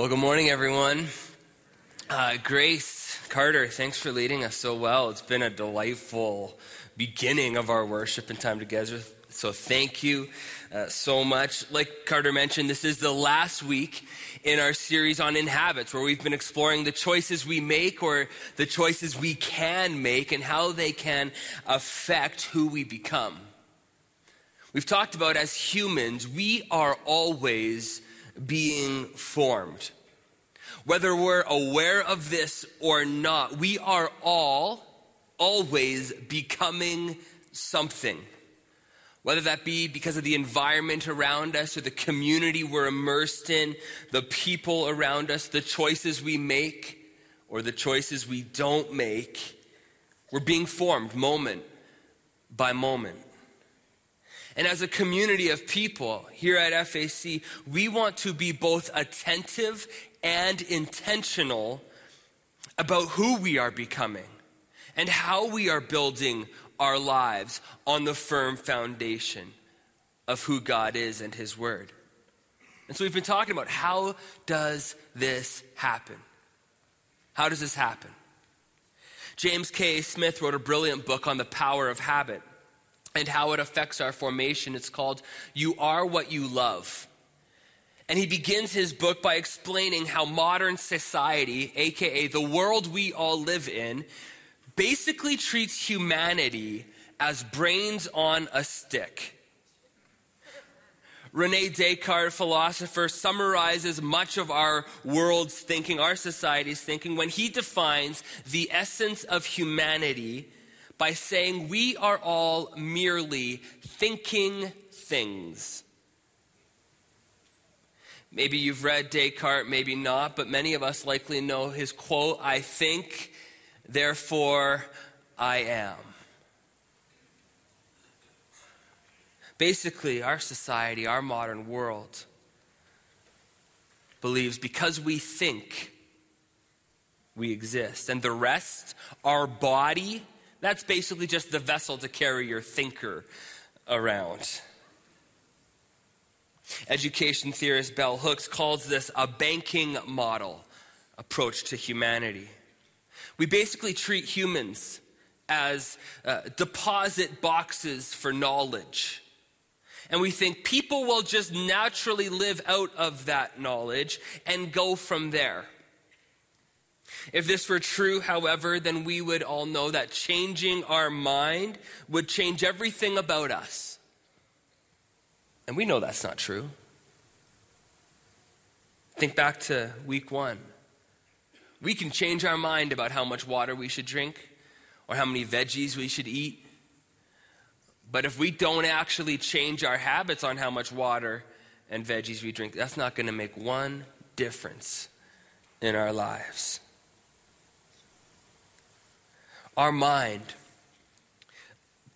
Well, good morning, everyone. Uh, Grace Carter, thanks for leading us so well. It's been a delightful beginning of our worship and time together. So, thank you uh, so much. Like Carter mentioned, this is the last week in our series on inhabits, where we've been exploring the choices we make or the choices we can make and how they can affect who we become. We've talked about as humans, we are always being formed. Whether we're aware of this or not, we are all always becoming something. Whether that be because of the environment around us or the community we're immersed in, the people around us, the choices we make or the choices we don't make, we're being formed moment by moment. And as a community of people here at FAC, we want to be both attentive and intentional about who we are becoming and how we are building our lives on the firm foundation of who God is and His Word. And so we've been talking about how does this happen? How does this happen? James K. Smith wrote a brilliant book on the power of habit and how it affects our formation. It's called You Are What You Love. And he begins his book by explaining how modern society, aka the world we all live in, basically treats humanity as brains on a stick. Rene Descartes, philosopher, summarizes much of our world's thinking, our society's thinking, when he defines the essence of humanity by saying we are all merely thinking things. Maybe you've read Descartes, maybe not, but many of us likely know his quote I think, therefore I am. Basically, our society, our modern world, believes because we think, we exist. And the rest, our body, that's basically just the vessel to carry your thinker around. Education theorist Bell Hooks calls this a banking model approach to humanity. We basically treat humans as uh, deposit boxes for knowledge. And we think people will just naturally live out of that knowledge and go from there. If this were true, however, then we would all know that changing our mind would change everything about us. And we know that's not true. Think back to week one. We can change our mind about how much water we should drink or how many veggies we should eat. But if we don't actually change our habits on how much water and veggies we drink, that's not going to make one difference in our lives. Our mind,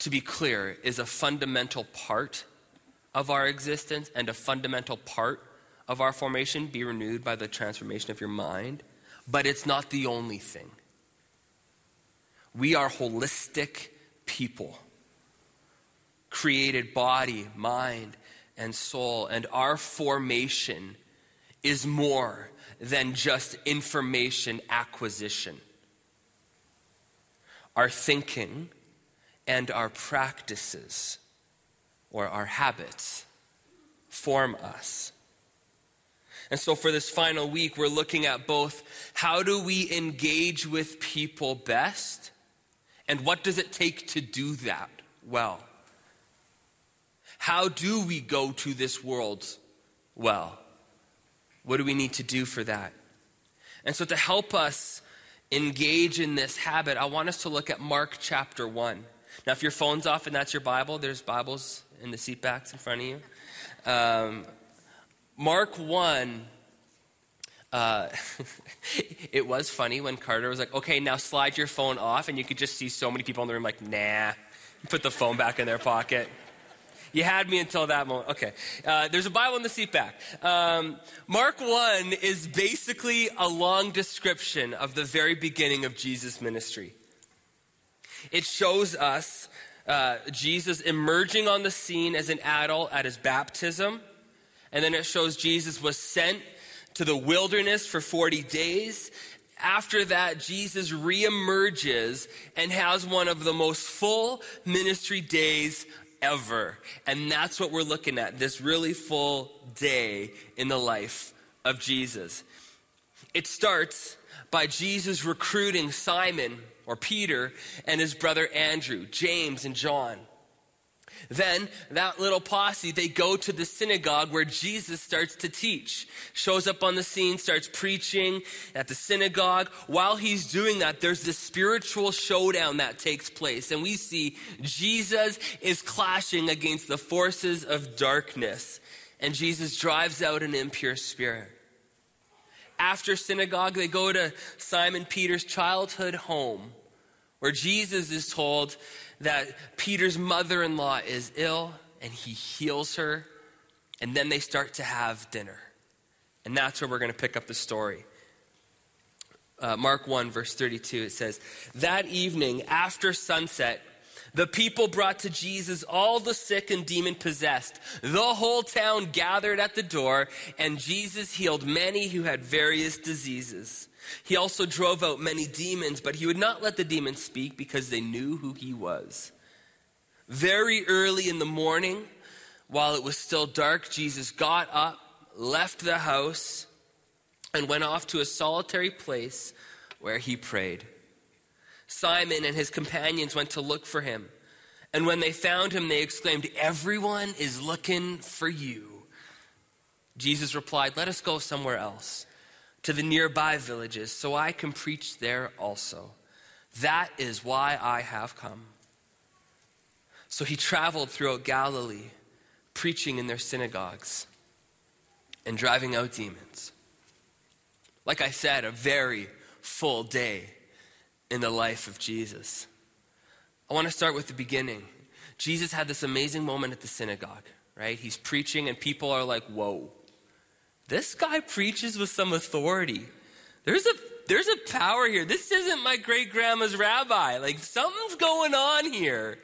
to be clear, is a fundamental part of our existence and a fundamental part of our formation. Be renewed by the transformation of your mind. But it's not the only thing. We are holistic people, created body, mind, and soul. And our formation is more than just information acquisition our thinking and our practices or our habits form us. And so, for this final week, we're looking at both how do we engage with people best, and what does it take to do that well? How do we go to this world well? What do we need to do for that? And so, to help us engage in this habit, I want us to look at Mark chapter 1. Now, if your phone's off and that's your Bible, there's Bibles in the seat backs in front of you. Um, Mark 1, uh, it was funny when Carter was like, okay, now slide your phone off, and you could just see so many people in the room like, nah, put the phone back in their pocket. You had me until that moment. Okay. Uh, there's a Bible in the seat back. Um, Mark 1 is basically a long description of the very beginning of Jesus' ministry. It shows us uh, Jesus emerging on the scene as an adult at his baptism. And then it shows Jesus was sent to the wilderness for 40 days. After that, Jesus reemerges and has one of the most full ministry days ever. And that's what we're looking at this really full day in the life of Jesus. It starts by Jesus recruiting Simon or Peter and his brother Andrew, James, and John. Then that little posse, they go to the synagogue where Jesus starts to teach. Shows up on the scene, starts preaching at the synagogue. While he's doing that, there's this spiritual showdown that takes place. And we see Jesus is clashing against the forces of darkness. And Jesus drives out an impure spirit. After synagogue, they go to Simon Peter's childhood home where Jesus is told that Peter's mother in law is ill and he heals her. And then they start to have dinner. And that's where we're going to pick up the story. Uh, Mark 1, verse 32, it says, That evening after sunset, the people brought to Jesus all the sick and demon possessed. The whole town gathered at the door, and Jesus healed many who had various diseases. He also drove out many demons, but he would not let the demons speak because they knew who he was. Very early in the morning, while it was still dark, Jesus got up, left the house, and went off to a solitary place where he prayed. Simon and his companions went to look for him. And when they found him, they exclaimed, Everyone is looking for you. Jesus replied, Let us go somewhere else to the nearby villages so I can preach there also. That is why I have come. So he traveled throughout Galilee, preaching in their synagogues and driving out demons. Like I said, a very full day in the life of Jesus. I want to start with the beginning. Jesus had this amazing moment at the synagogue, right? He's preaching, and people are like, whoa this guy preaches with some authority. There's a there's a power here. This isn't my great grandma's rabbi. Like something's going on here.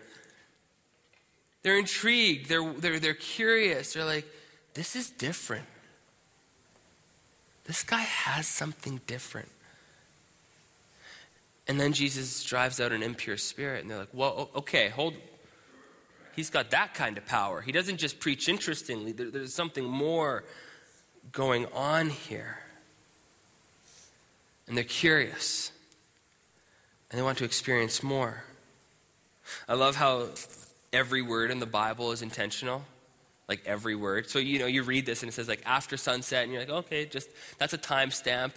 They're intrigued. They're, they're, they're curious. They're like, this is different. This guy has something different. And then Jesus drives out an impure spirit, and they're like, well, okay, hold. He's got that kind of power. He doesn't just preach interestingly, there, there's something more going on here? And they're curious. And they want to experience more. I love how every word in the Bible is intentional. Like every word. So, you know, you read this and it says like after sunset, and you're like, okay, just that's a timestamp,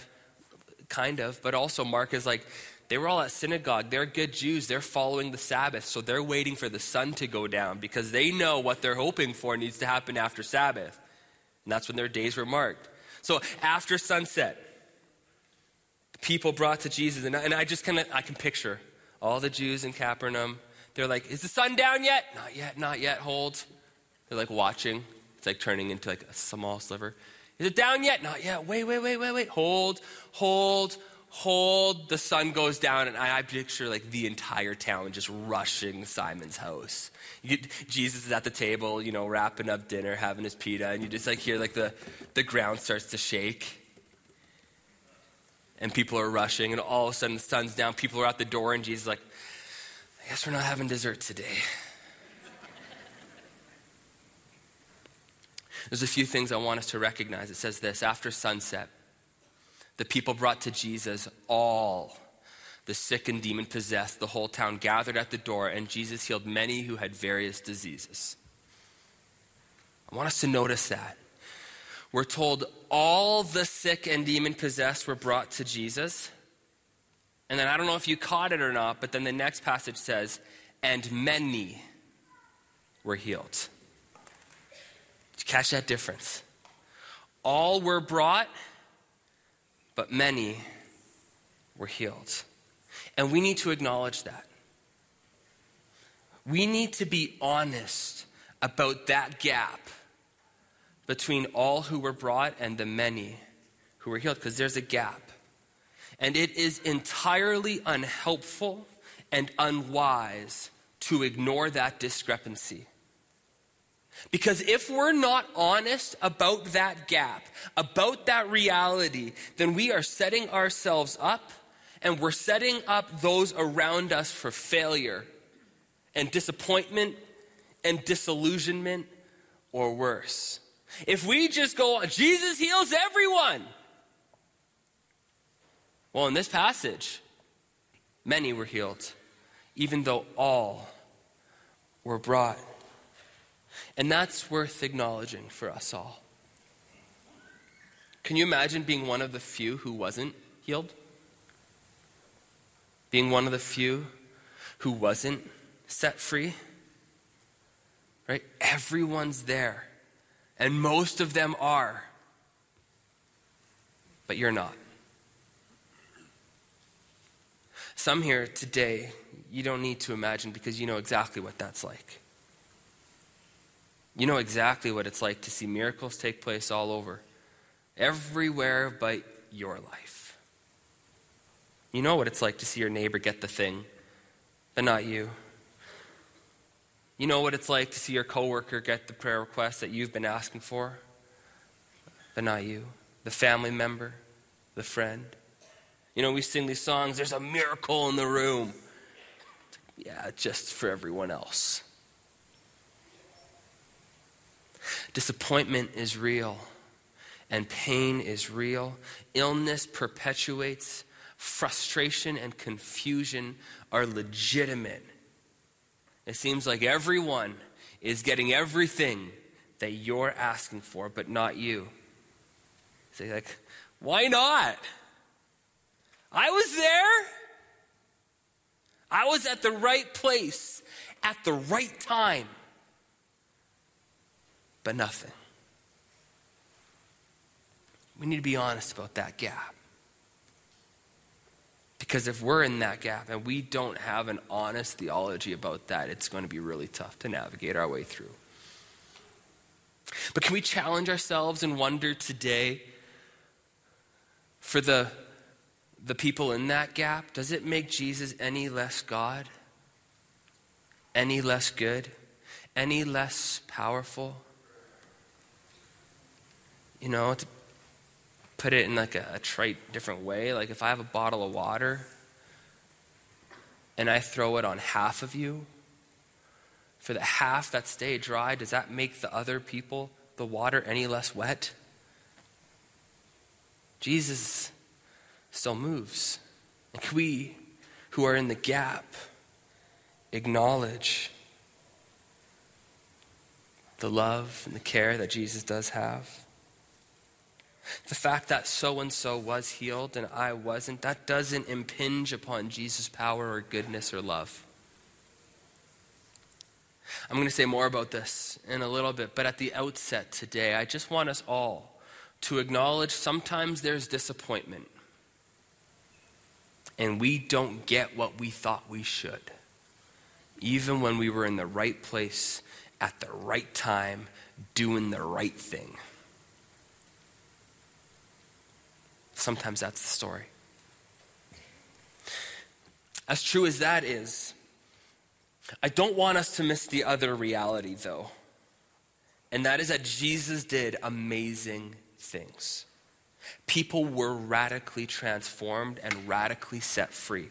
kind of. But also, Mark is like, they were all at synagogue. They're good Jews. They're following the Sabbath. So they're waiting for the sun to go down because they know what they're hoping for needs to happen after Sabbath. And that's when their days were marked. So after sunset, the people brought to Jesus, and I, and I just kind of, I can picture all the Jews in Capernaum. They're like, is the sun down yet? Not yet, not yet, hold. They're like watching. It's like turning into like a small sliver. Is it down yet? Not yet. Wait, wait, wait, wait, wait. Hold, hold, hold. The sun goes down, and I, picture like the entire town just rushing Simon's house. Get, Jesus is at the table, you know, wrapping up dinner, having his pita, and you just like hear like the, the ground starts to shake. And people are rushing, and all of a sudden the sun's down, people are at the door, and Jesus is like, I guess we're not having dessert today. There's a few things I want us to recognize. It says this after sunset, the people brought to Jesus all the sick and demon possessed, the whole town gathered at the door, and Jesus healed many who had various diseases. I want us to notice that. We're told all the sick and demon possessed were brought to Jesus. And then I don't know if you caught it or not, but then the next passage says, and many were healed. Did you catch that difference? All were brought, but many were healed. And we need to acknowledge that. We need to be honest about that gap between all who were brought and the many who were healed, because there's a gap. And it is entirely unhelpful and unwise to ignore that discrepancy. Because if we're not honest about that gap, about that reality, then we are setting ourselves up and we're setting up those around us for failure and disappointment and disillusionment or worse. If we just go, Jesus heals everyone. Well, in this passage, many were healed, even though all were brought. And that's worth acknowledging for us all. Can you imagine being one of the few who wasn't healed? Being one of the few who wasn't set free? Right? Everyone's there. And most of them are. But you're not. Some here today, you don't need to imagine because you know exactly what that's like. You know exactly what it's like to see miracles take place all over, everywhere but your life. You know what it's like to see your neighbor get the thing, but not you. You know what it's like to see your coworker get the prayer request that you've been asking for, but not you. The family member, the friend. You know, we sing these songs, there's a miracle in the room. Yeah, just for everyone else. Disappointment is real, and pain is real. Illness perpetuates, frustration and confusion are legitimate. It seems like everyone is getting everything that you're asking for, but not you. So like, why not? I was there. I was at the right place at the right time, but nothing. We need to be honest about that gap. Because if we're in that gap and we don't have an honest theology about that, it's going to be really tough to navigate our way through. But can we challenge ourselves and wonder today for the, the people in that gap? Does it make Jesus any less God? Any less good? Any less powerful? You know, to put it in like a, a trite different way. Like if I have a bottle of water and I throw it on half of you, for the half that stay dry, does that make the other people, the water, any less wet? Jesus still moves. And we who are in the gap acknowledge the love and the care that Jesus does have. The fact that so and so was healed and I wasn't, that doesn't impinge upon Jesus' power or goodness or love. I'm going to say more about this in a little bit, but at the outset today, I just want us all to acknowledge sometimes there's disappointment and we don't get what we thought we should, even when we were in the right place at the right time doing the right thing. Sometimes that's the story. As true as that is, I don't want us to miss the other reality, though. And that is that Jesus did amazing things. People were radically transformed and radically set free.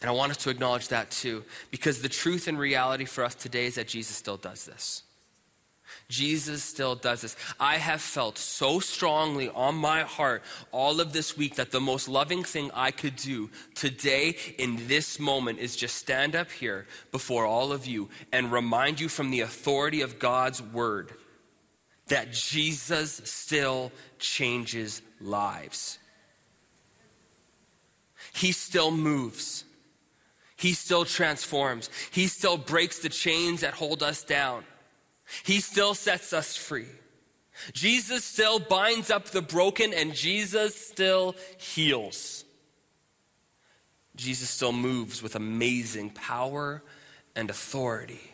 And I want us to acknowledge that too, because the truth and reality for us today is that Jesus still does this. Jesus still does this. I have felt so strongly on my heart all of this week that the most loving thing I could do today in this moment is just stand up here before all of you and remind you from the authority of God's word that Jesus still changes lives. He still moves. He still transforms. He still breaks the chains that hold us down. He still sets us free. Jesus still binds up the broken, and Jesus still heals. Jesus still moves with amazing power and authority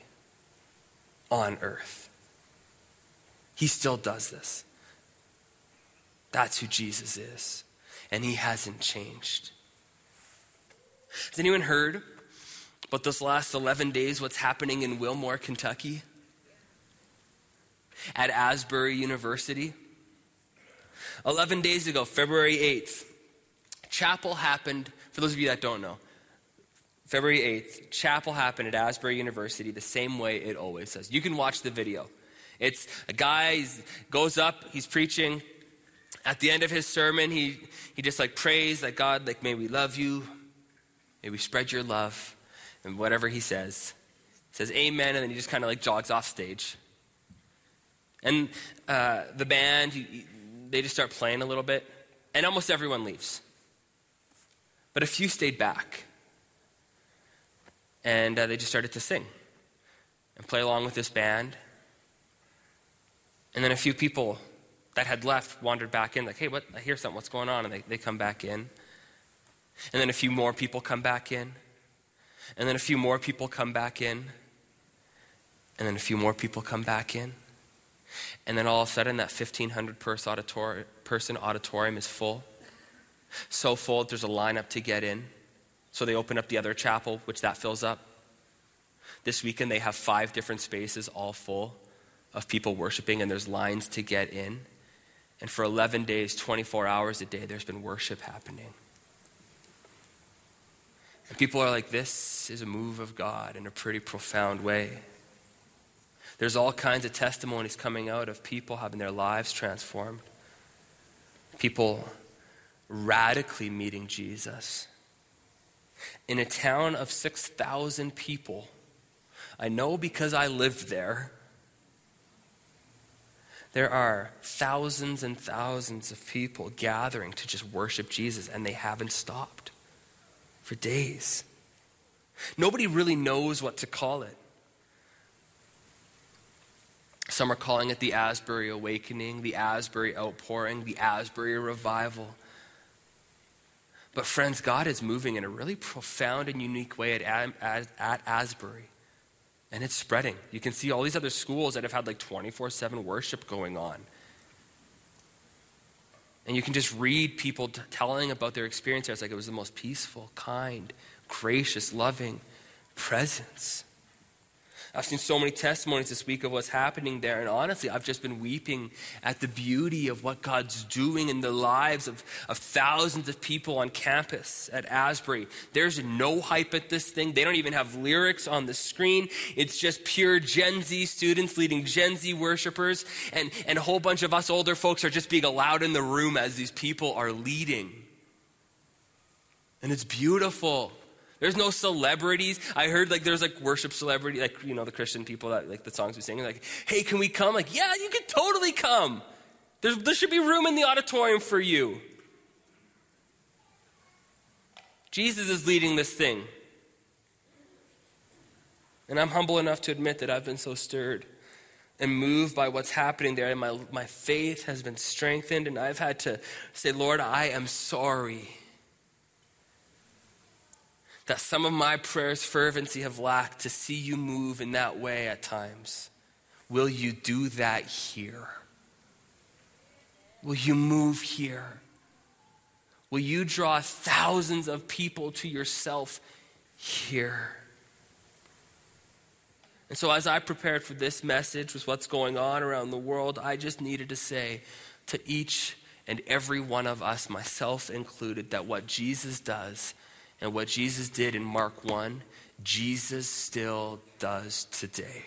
on earth. He still does this. That's who Jesus is, and he hasn't changed. Has anyone heard about this last 11 days what's happening in Wilmore, Kentucky? At Asbury University. 11 days ago, February 8th, chapel happened, for those of you that don't know, February 8th, chapel happened at Asbury University the same way it always does. You can watch the video. It's a guy goes up, he's preaching. At the end of his sermon, he, he just like prays that God, like, may we love you, may we spread your love, and whatever he says. He says amen, and then he just kind of like jogs off stage. And uh, the band, he, they just start playing a little bit, and almost everyone leaves. But a few stayed back. And uh, they just started to sing and play along with this band. And then a few people that had left wandered back in, like, hey, what, I hear something, what's going on? And they, they come back in. And then a few more people come back in. And then a few more people come back in. And then a few more people come back in. And then all of a sudden, that 1,500 person auditorium is full. So full, there's a lineup to get in. So they open up the other chapel, which that fills up. This weekend, they have five different spaces, all full of people worshiping, and there's lines to get in. And for 11 days, 24 hours a day, there's been worship happening. And people are like, this is a move of God in a pretty profound way. There's all kinds of testimonies coming out of people having their lives transformed, people radically meeting Jesus. In a town of 6,000 people, I know because I lived there, there are thousands and thousands of people gathering to just worship Jesus, and they haven't stopped for days. Nobody really knows what to call it. Some are calling it the Asbury Awakening, the Asbury Outpouring, the Asbury Revival. But, friends, God is moving in a really profound and unique way at, at, at Asbury. And it's spreading. You can see all these other schools that have had like 24 7 worship going on. And you can just read people t- telling about their experience there. It's like it was the most peaceful, kind, gracious, loving presence. I've seen so many testimonies this week of what's happening there. And honestly, I've just been weeping at the beauty of what God's doing in the lives of, of thousands of people on campus at Asbury. There's no hype at this thing. They don't even have lyrics on the screen. It's just pure Gen Z students leading Gen Z worshipers. And, and a whole bunch of us older folks are just being allowed in the room as these people are leading. And it's beautiful. There's no celebrities. I heard like there's like worship celebrity, like you know the Christian people that like the songs we sing. Like, hey, can we come? Like, yeah, you can totally come. There's, there should be room in the auditorium for you. Jesus is leading this thing. And I'm humble enough to admit that I've been so stirred and moved by what's happening there. And my, my faith has been strengthened. And I've had to say, Lord, I am sorry that some of my prayers' fervency have lacked to see you move in that way at times. Will you do that here? Will you move here? Will you draw thousands of people to yourself here? And so, as I prepared for this message with what's going on around the world, I just needed to say to each and every one of us, myself included, that what Jesus does and what Jesus did in Mark 1, Jesus still does today.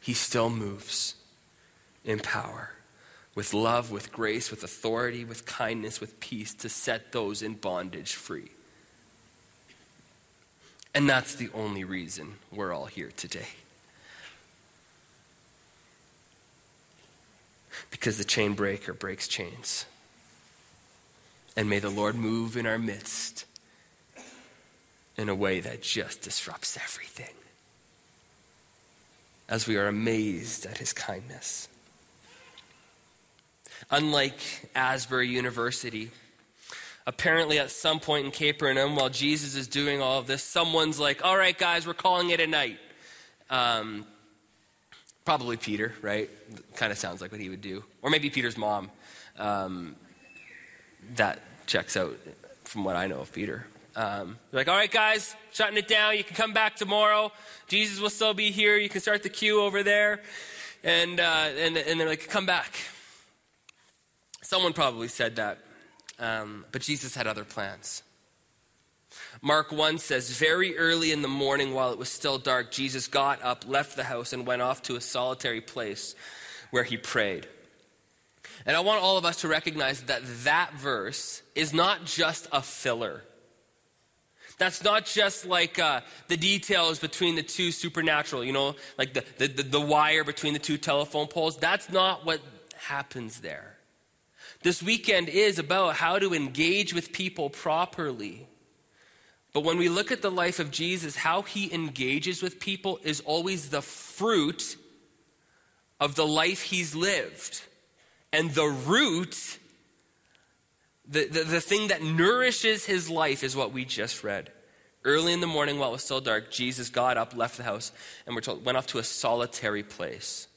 He still moves in power, with love, with grace, with authority, with kindness, with peace to set those in bondage free. And that's the only reason we're all here today. Because the chain breaker breaks chains. And may the Lord move in our midst in a way that just disrupts everything as we are amazed at his kindness. Unlike Asbury University, apparently at some point in Capernaum, while Jesus is doing all of this, someone's like, all right, guys, we're calling it a night. Um, probably Peter, right? Kind of sounds like what he would do. Or maybe Peter's mom. Um, that checks out from what I know of Peter. Um, like, all right, guys, shutting it down. You can come back tomorrow. Jesus will still be here. You can start the queue over there. And, uh, and, and they're like, come back. Someone probably said that. Um, but Jesus had other plans. Mark 1 says, Very early in the morning, while it was still dark, Jesus got up, left the house, and went off to a solitary place where he prayed. And I want all of us to recognize that that verse is not just a filler. That's not just like uh, the details between the two supernatural, you know, like the, the, the, the wire between the two telephone poles. That's not what happens there. This weekend is about how to engage with people properly. But when we look at the life of Jesus, how he engages with people is always the fruit of the life he's lived. And the root the, the, the thing that nourishes his life is what we just read. Early in the morning, while it was still dark, Jesus got up, left the house, and we're told went off to a solitary place.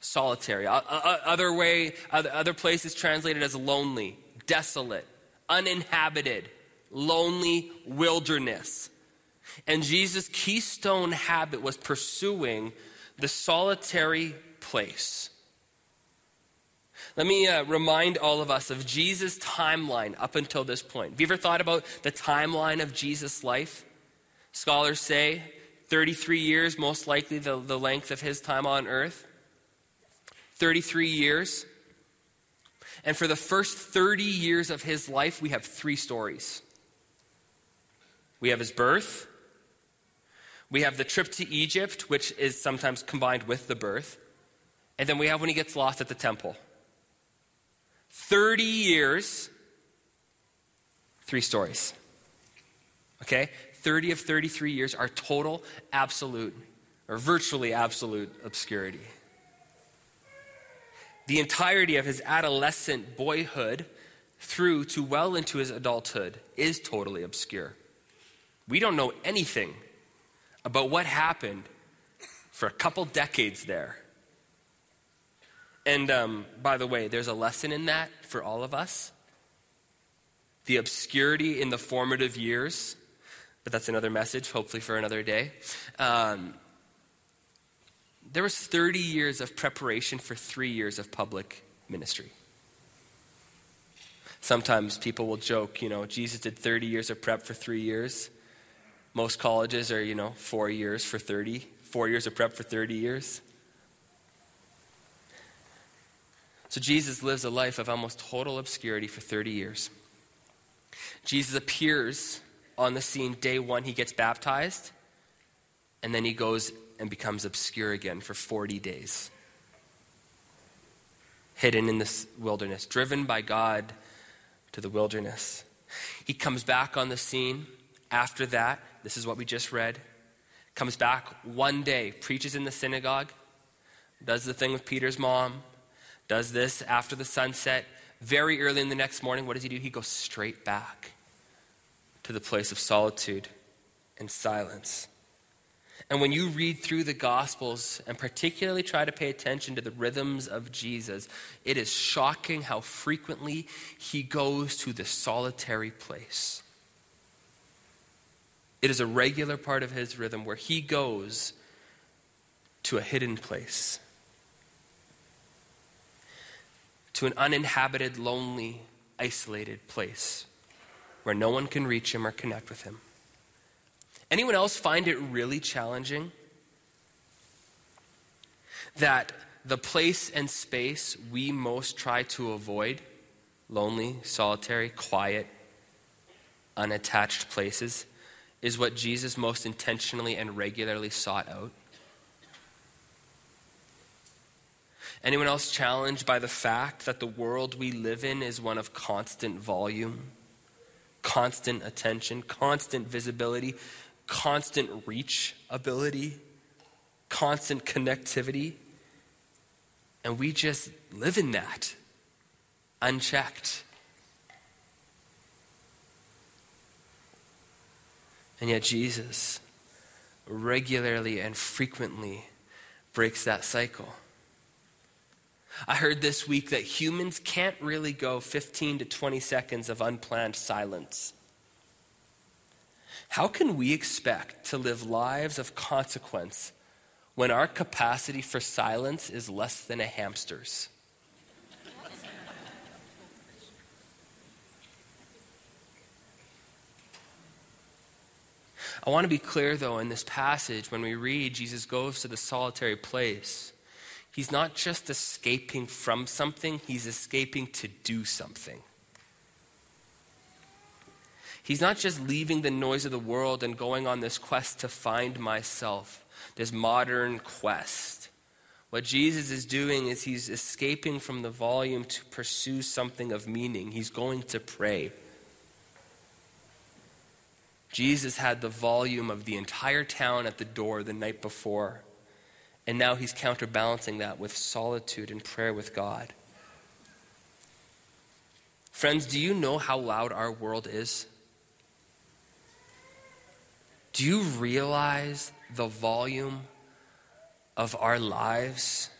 Solitary. Other way, other places translated as lonely, desolate, uninhabited, lonely wilderness. And Jesus' keystone habit was pursuing the solitary place. Let me uh, remind all of us of Jesus' timeline up until this point. Have you ever thought about the timeline of Jesus' life? Scholars say 33 years, most likely the, the length of his time on earth. 33 years. And for the first 30 years of his life, we have three stories. We have his birth, we have the trip to Egypt, which is sometimes combined with the birth, and then we have when he gets lost at the temple. 30 years, three stories. Okay? 30 of 33 years are total, absolute, or virtually absolute obscurity. The entirety of his adolescent boyhood through to well into his adulthood is totally obscure. We don't know anything about what happened for a couple decades there. And um, by the way, there's a lesson in that for all of us. The obscurity in the formative years, but that's another message, hopefully for another day. Um, there was 30 years of preparation for three years of public ministry. Sometimes people will joke, you know, Jesus did 30 years of prep for three years. Most colleges are, you know, four years for 30, four years of prep for 30 years. So Jesus lives a life of almost total obscurity for 30 years. Jesus appears on the scene day one, he gets baptized, and then he goes and becomes obscure again for 40 days. Hidden in this wilderness, driven by God to the wilderness. He comes back on the scene after that. This is what we just read. Comes back one day, preaches in the synagogue, does the thing with Peter's mom, does this after the sunset. Very early in the next morning, what does he do? He goes straight back to the place of solitude and silence. And when you read through the Gospels and particularly try to pay attention to the rhythms of Jesus, it is shocking how frequently he goes to the solitary place. It is a regular part of his rhythm where he goes to a hidden place to an uninhabited, lonely, isolated place where no one can reach him or connect with him. Anyone else find it really challenging that the place and space we most try to avoid, lonely, solitary, quiet, unattached places, is what Jesus most intentionally and regularly sought out? Anyone else challenged by the fact that the world we live in is one of constant volume, constant attention, constant visibility, constant reach ability, constant connectivity? And we just live in that unchecked. And yet, Jesus regularly and frequently breaks that cycle. I heard this week that humans can't really go 15 to 20 seconds of unplanned silence. How can we expect to live lives of consequence when our capacity for silence is less than a hamster's? I want to be clear, though, in this passage, when we read Jesus goes to the solitary place, he's not just escaping from something, he's escaping to do something. He's not just leaving the noise of the world and going on this quest to find myself, this modern quest. What Jesus is doing is he's escaping from the volume to pursue something of meaning. He's going to pray. Jesus had the volume of the entire town at the door the night before. And now he's counterbalancing that with solitude and prayer with God. Friends, do you know how loud our world is? Do you realize the volume of our lives?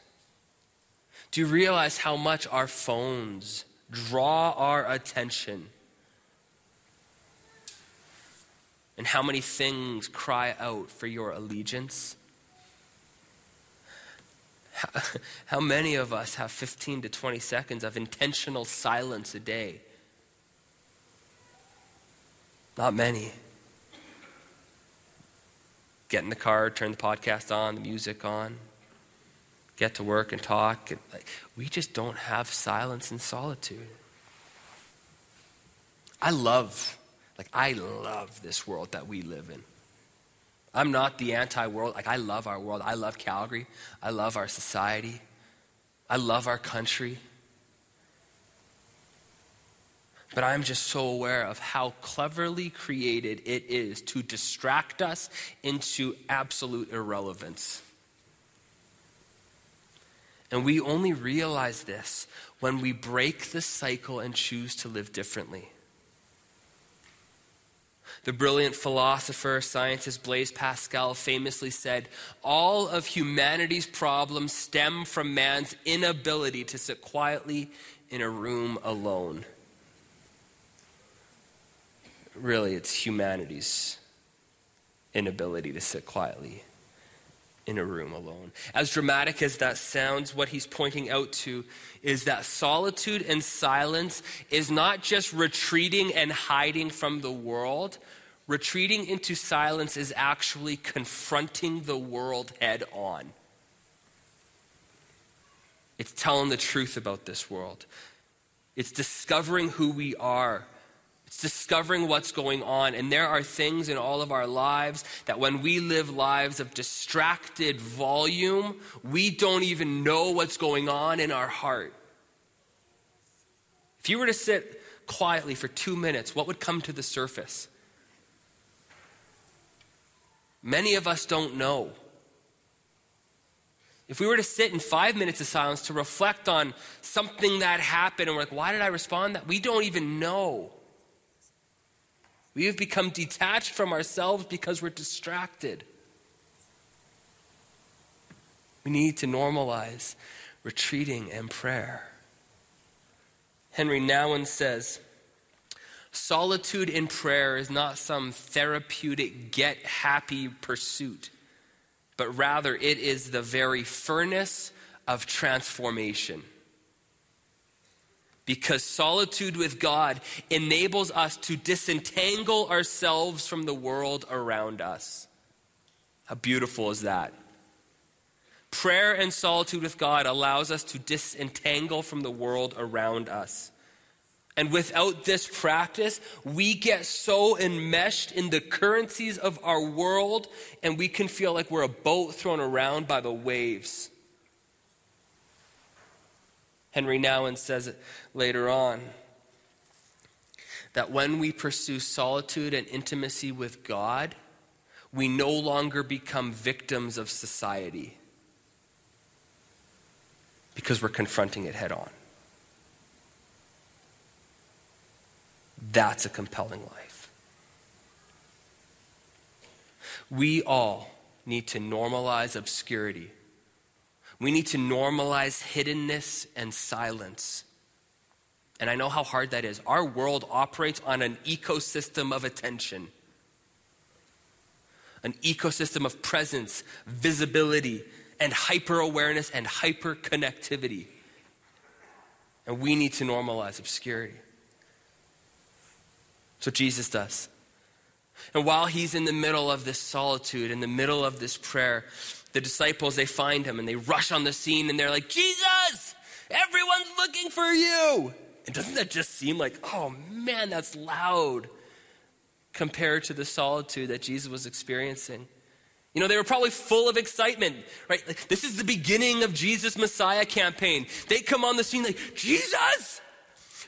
Do you realize how much our phones draw our attention? And how many things cry out for your allegiance? How, many of us have 15 to 20 seconds of intentional silence a day? Not many. Get in the car, turn the podcast on, the music on, get to work and talk. We just don't have silence and solitude. I love like, I love this world that we live in. I'm not the anti world. Like, I love our world. I love Calgary. I love our society. I love our country. But I'm just so aware of how cleverly created it is to distract us into absolute irrelevance. And we only realize this when we break the cycle and choose to live differently. The brilliant philosopher, scientist Blaise Pascal famously said, All of humanity's problems stem from man's inability to sit quietly in a room alone. Really, it's humanity's inability to sit quietly in a room alone. As dramatic as that sounds, what he's pointing out to is that solitude and silence is not just retreating and hiding from the world. Retreating into silence is actually confronting the world head on. It's telling the truth about this world. It's discovering who we are it's discovering what's going on. And there are things in all of our lives that when we live lives of distracted volume, we don't even know what's going on in our heart. If you were to sit quietly for two minutes, what would come to the surface? Many of us don't know. If we were to sit in five minutes of silence to reflect on something that happened and we're like, why did I respond that? We don't even know. We have become detached from ourselves because we're distracted. We need to normalize retreating and prayer. Henri Nouwen says, Solitude in prayer is not some therapeutic, get happy pursuit, but rather it is the very furnace of transformation because solitude with God enables us to disentangle ourselves from the world around us. How beautiful is that? Prayer and solitude with God allows us to disentangle from the world around us. And without this practice, we get so enmeshed in the currencies of our world, and we can feel like we're a boat thrown around by the waves. Henri Nouwen says it later on that when we pursue solitude and intimacy with God, we no longer become victims of society because we're confronting it head on. That's a compelling life. We all need to normalize obscurity we need to normalize hiddenness and silence. And I know how hard that is. Our world operates on an ecosystem of attention. an ecosystem of presence, visibility, and hyper awareness and hyper connectivity. And we need to normalize obscurity. What Jesus does. And while he's in the middle of this solitude, in the middle of this prayer, the disciples, they find him and they rush on the scene and they're like, Jesus, everyone's looking for you. And doesn't that just seem like, oh man, that's loud compared to the solitude that Jesus was experiencing? You know, they were probably full of excitement, right? Like, this is the beginning of Jesus Messiah campaign. They come on the scene like, Jesus,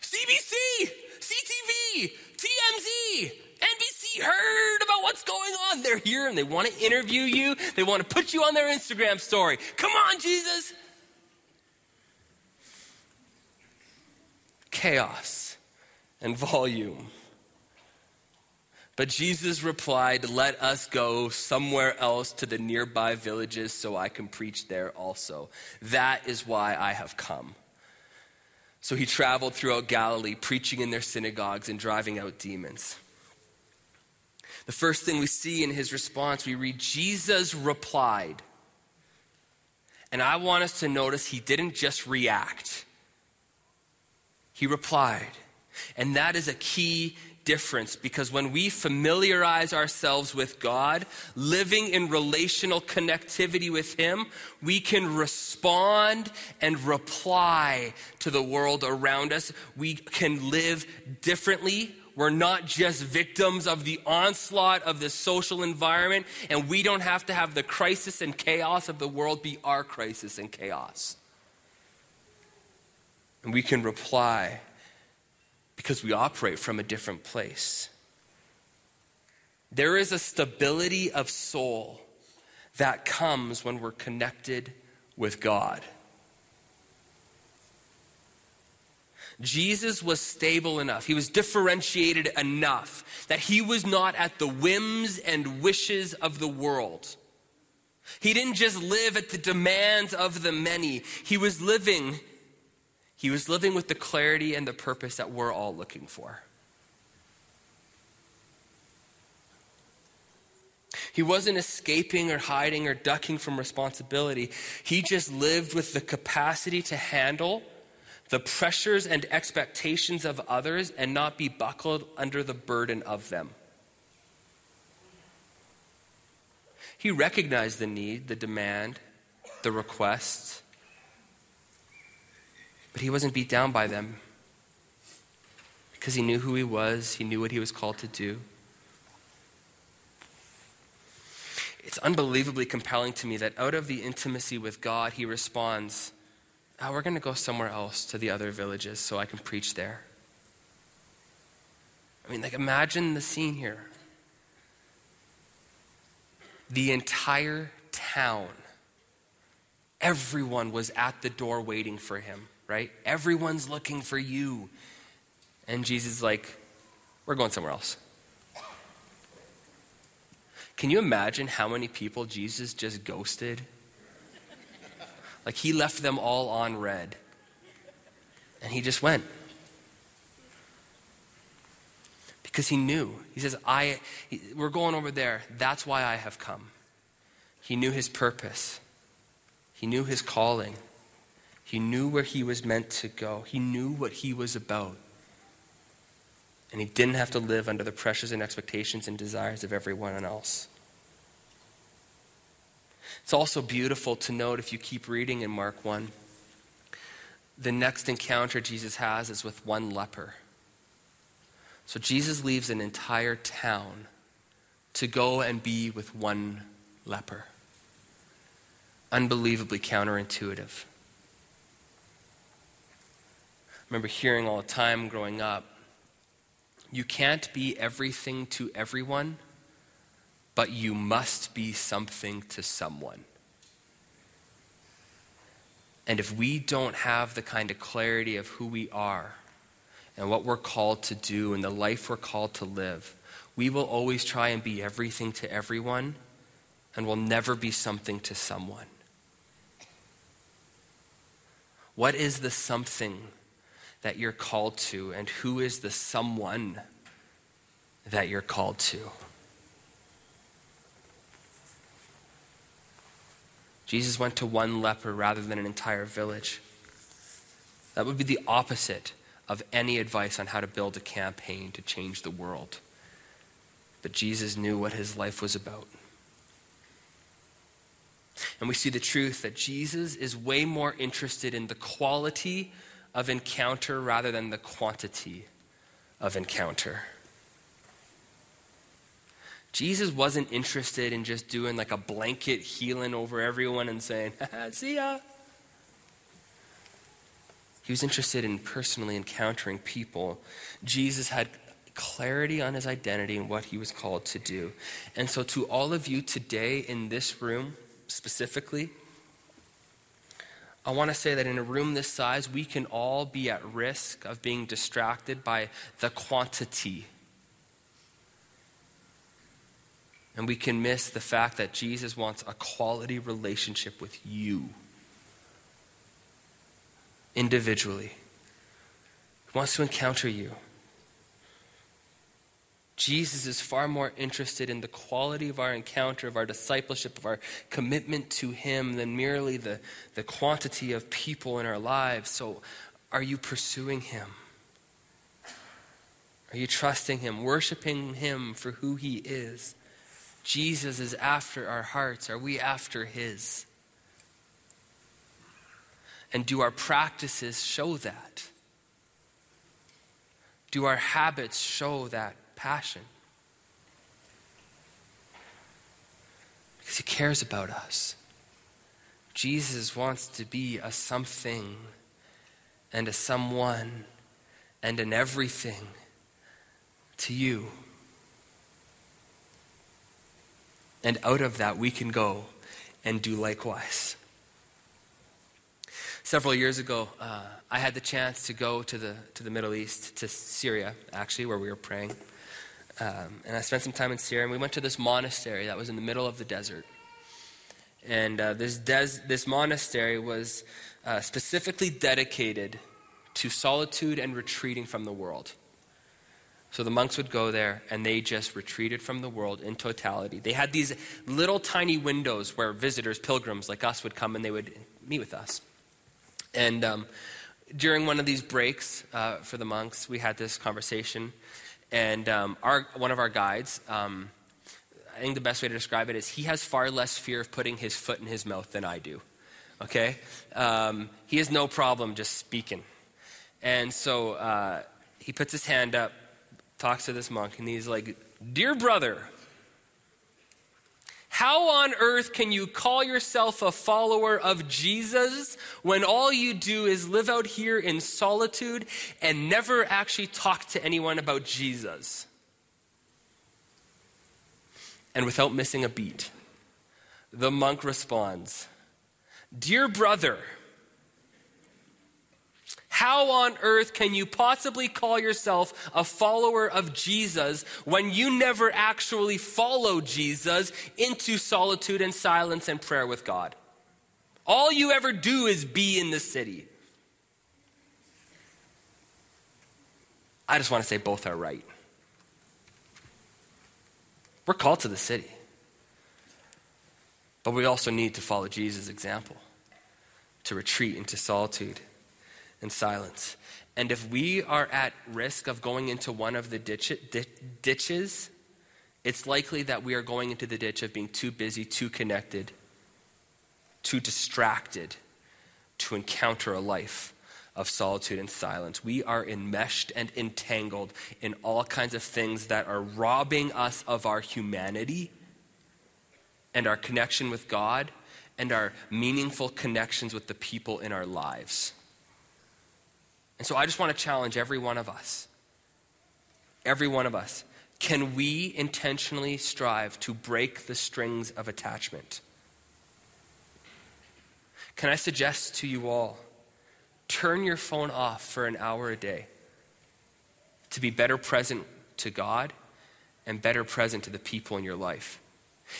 CBC, CTV, TMZ, NBC heard about what's going on. They're here and they want to interview you. They want to put you on their Instagram story. Come on, Jesus. Chaos and volume. But Jesus replied, Let us go somewhere else to the nearby villages so I can preach there also. That is why I have come. So he traveled throughout Galilee, preaching in their synagogues and driving out demons. The first thing we see in his response, we read, Jesus replied. And I want us to notice he didn't just react, he replied. And that is a key difference because when we familiarize ourselves with God, living in relational connectivity with Him, we can respond and reply to the world around us. We can live differently. We're not just victims of the onslaught of the social environment, and we don't have to have the crisis and chaos of the world be our crisis and chaos. And we can reply because we operate from a different place. There is a stability of soul that comes when we're connected with God. Jesus was stable enough, he was differentiated enough that he was not at the whims and wishes of the world. He didn't just live at the demands of the many, he was living he was living with the clarity and the purpose that we're all looking for. He wasn't escaping or hiding or ducking from responsibility. He just lived with the capacity to handle the pressures and expectations of others and not be buckled under the burden of them. He recognized the need, the demand, the request, but he wasn't beat down by them because he knew who he was, he knew what he was called to do. It's unbelievably compelling to me that out of the intimacy with God, he responds, oh, We're going to go somewhere else to the other villages so I can preach there. I mean, like, imagine the scene here. The entire town, everyone was at the door waiting for him right? Everyone's looking for you. And Jesus like, we're going somewhere else. Can you imagine how many people Jesus just ghosted? Like he left them all on read. And he just went. Because he knew. He says, I, we're going over there. That's why I have come. He knew his purpose, he knew his calling. He knew where he was meant to go, he knew what he was about. And he didn't have to live under the pressures and expectations and desires of everyone else. It's also beautiful to note if you keep reading in Mark 1, the next encounter Jesus has is with one leper. So Jesus leaves an entire town to go and be with one leper. Unbelievably counterintuitive I remember hearing all the time growing up you can't be everything to everyone, but you must be something to someone. And if we don't have the kind of clarity of who we are and what we're called to do and the life we're called to live, we will always try and be everything to everyone and will never be something to someone. What is the something that you're called to and who is the someone that you're called to. Jesus went to one leper rather than an entire village. That would be the opposite of any advice on how to build a campaign to change the world. But Jesus knew what his life was about. And we see the truth that Jesus is way more interested in the quality of encounter rather than the quantity of encounter. Jesus wasn't interested in just doing like a blanket healing over everyone and saying, see ya. He was interested in personally encountering people. Jesus had clarity on his identity and what he was called to do. And so, to all of you today in this room specifically, I want to say that in a room this size, we can all be at risk of being distracted by the quantity. And we can miss the fact that Jesus wants a quality relationship with you individually. He wants to encounter you. Jesus is far more interested in the quality of our encounter, of our discipleship, of our commitment to Him than merely the, the quantity of people in our lives. So, are you pursuing Him? Are you trusting Him, worshiping Him for who He is? Jesus is after our hearts. Are we after His? And do our practices show that? Do our habits show that passion. Because he cares about us. Jesus wants to be a something and a someone and an everything to you. And out of that, we can go and do likewise. Several years ago, uh, I had the chance to go to the, to the Middle East, to Syria, actually, where we were praying. Um, and I spent some time in Syria, and we went to this monastery that was in the middle of the desert. And uh, this, des- this monastery was uh, specifically dedicated to solitude and retreating from the world. So the monks would go there and they just retreated from the world in totality. They had these little tiny windows where visitors, pilgrims like us, would come and they would meet with us. And um, during one of these breaks uh, for the monks, we had this conversation. And um, our, one of our guides, um, I think the best way to describe it is he has far less fear of putting his foot in his mouth than I do. Okay? Um, he has no problem just speaking. And so uh, he puts his hand up, talks to this monk, and he's like, Dear brother, how on earth can you call yourself a follower of Jesus when all you do is live out here in solitude and never actually talk to anyone about Jesus? And without missing a beat, the monk responds Dear brother, how on earth can you possibly call yourself a follower of Jesus when you never actually follow Jesus into solitude and silence and prayer with God? All you ever do is be in the city. I just want to say both are right. We're called to the city, but we also need to follow Jesus' example to retreat into solitude silence. And if we are at risk of going into one of the ditch, ditches, it's likely that we are going into the ditch of being too busy, too connected, too distracted to encounter a life of solitude and silence. We are enmeshed and entangled in all kinds of things that are robbing us of our humanity and our connection with God and our meaningful connections with the people in our lives. And so I just want to challenge every one of us. Every one of us. Can we intentionally strive to break the strings of attachment? Can I suggest to you all turn your phone off for an hour a day to be better present to God and better present to the people in your life?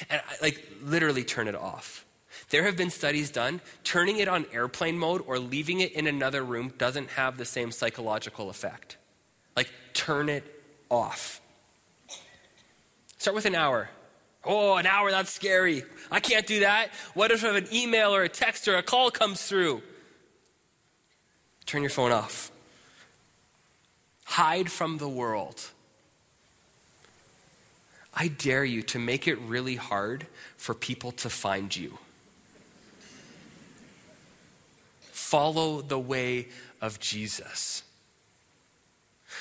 And like literally turn it off. There have been studies done, turning it on airplane mode or leaving it in another room doesn't have the same psychological effect. Like, turn it off. Start with an hour Oh, an hour, that's scary. I can't do that. What if an email or a text or a call comes through? Turn your phone off. Hide from the world. I dare you to make it really hard for people to find you. Follow the way of Jesus.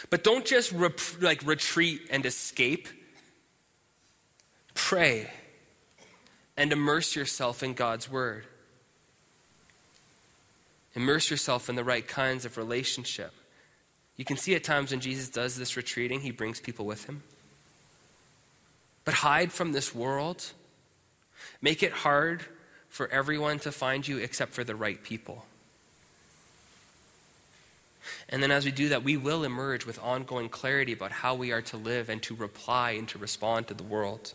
But don't just rep- like retreat and escape. Pray and immerse yourself in God's word. Immerse yourself in the right kinds of relationship. You can see at times when Jesus does this retreating, he brings people with him. But hide from this world. Make it hard for everyone to find you except for the right people. And then as we do that, we will emerge with ongoing clarity about how we are to live and to reply and to respond to the world.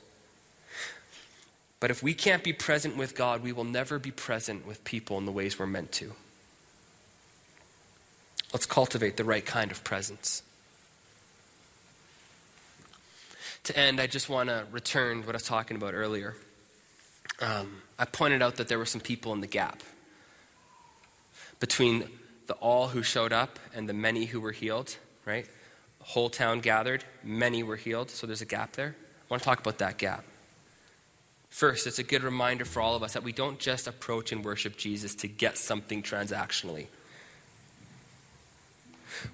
But if we can't be present with God, we will never be present with people in the ways we're meant to. Let's cultivate the right kind of presence. To end, I just want to return to what I was talking about earlier. Um, I pointed out that there were some people in the gap between the all who showed up and the many who were healed, right? Whole town gathered, many were healed, so there's a gap there. I want to talk about that gap. First, it's a good reminder for all of us that we don't just approach and worship Jesus to get something transactionally.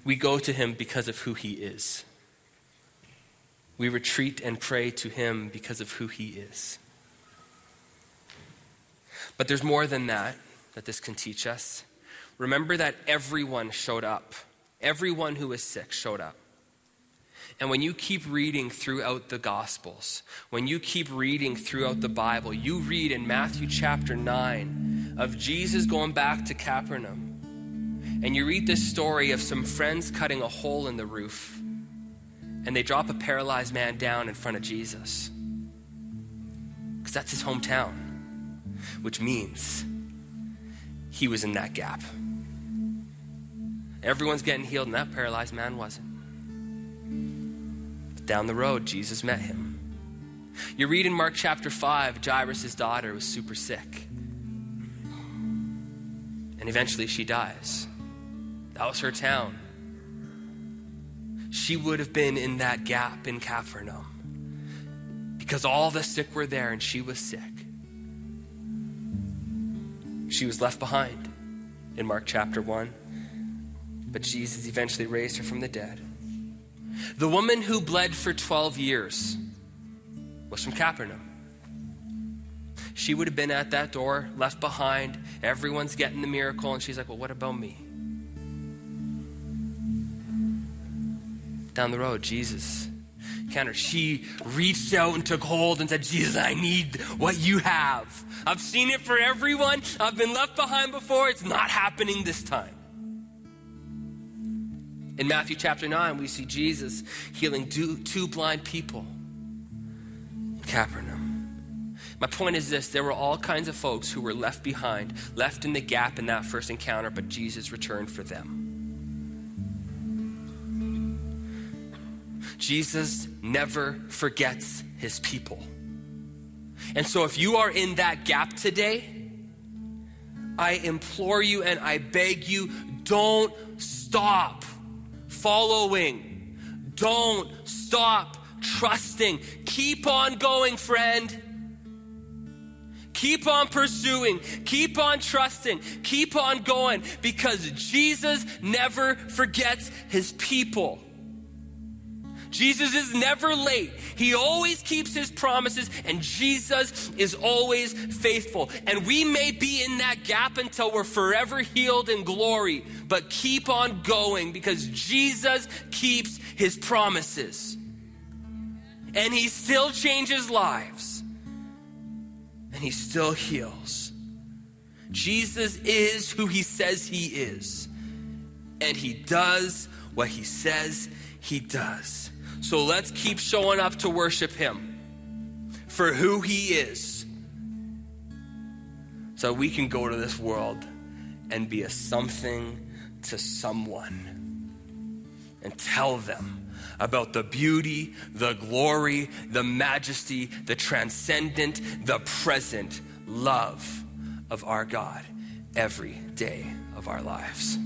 We go to him because of who he is. We retreat and pray to him because of who he is. But there's more than that that this can teach us. Remember that everyone showed up. Everyone who was sick showed up. And when you keep reading throughout the Gospels, when you keep reading throughout the Bible, you read in Matthew chapter 9 of Jesus going back to Capernaum. And you read this story of some friends cutting a hole in the roof. And they drop a paralyzed man down in front of Jesus. Because that's his hometown, which means he was in that gap. Everyone's getting healed, and that paralyzed man wasn't. But down the road, Jesus met him. You read in Mark chapter 5, Jairus' daughter was super sick. And eventually she dies. That was her town. She would have been in that gap in Capernaum because all the sick were there and she was sick. She was left behind in Mark chapter 1, but Jesus eventually raised her from the dead. The woman who bled for 12 years was from Capernaum. She would have been at that door, left behind. Everyone's getting the miracle, and she's like, Well, what about me? down the road, Jesus encountered. She reached out and took hold and said, Jesus, I need what you have. I've seen it for everyone. I've been left behind before. It's not happening this time. In Matthew chapter 9, we see Jesus healing two, two blind people in Capernaum. My point is this there were all kinds of folks who were left behind, left in the gap in that first encounter, but Jesus returned for them. Jesus never forgets his people. And so if you are in that gap today, I implore you and I beg you don't stop following. Don't stop trusting. Keep on going, friend. Keep on pursuing. Keep on trusting. Keep on going because Jesus never forgets his people. Jesus is never late. He always keeps his promises, and Jesus is always faithful. And we may be in that gap until we're forever healed in glory, but keep on going because Jesus keeps his promises. And he still changes lives, and he still heals. Jesus is who he says he is, and he does what he says he does. So let's keep showing up to worship Him for who He is. So we can go to this world and be a something to someone and tell them about the beauty, the glory, the majesty, the transcendent, the present love of our God every day of our lives.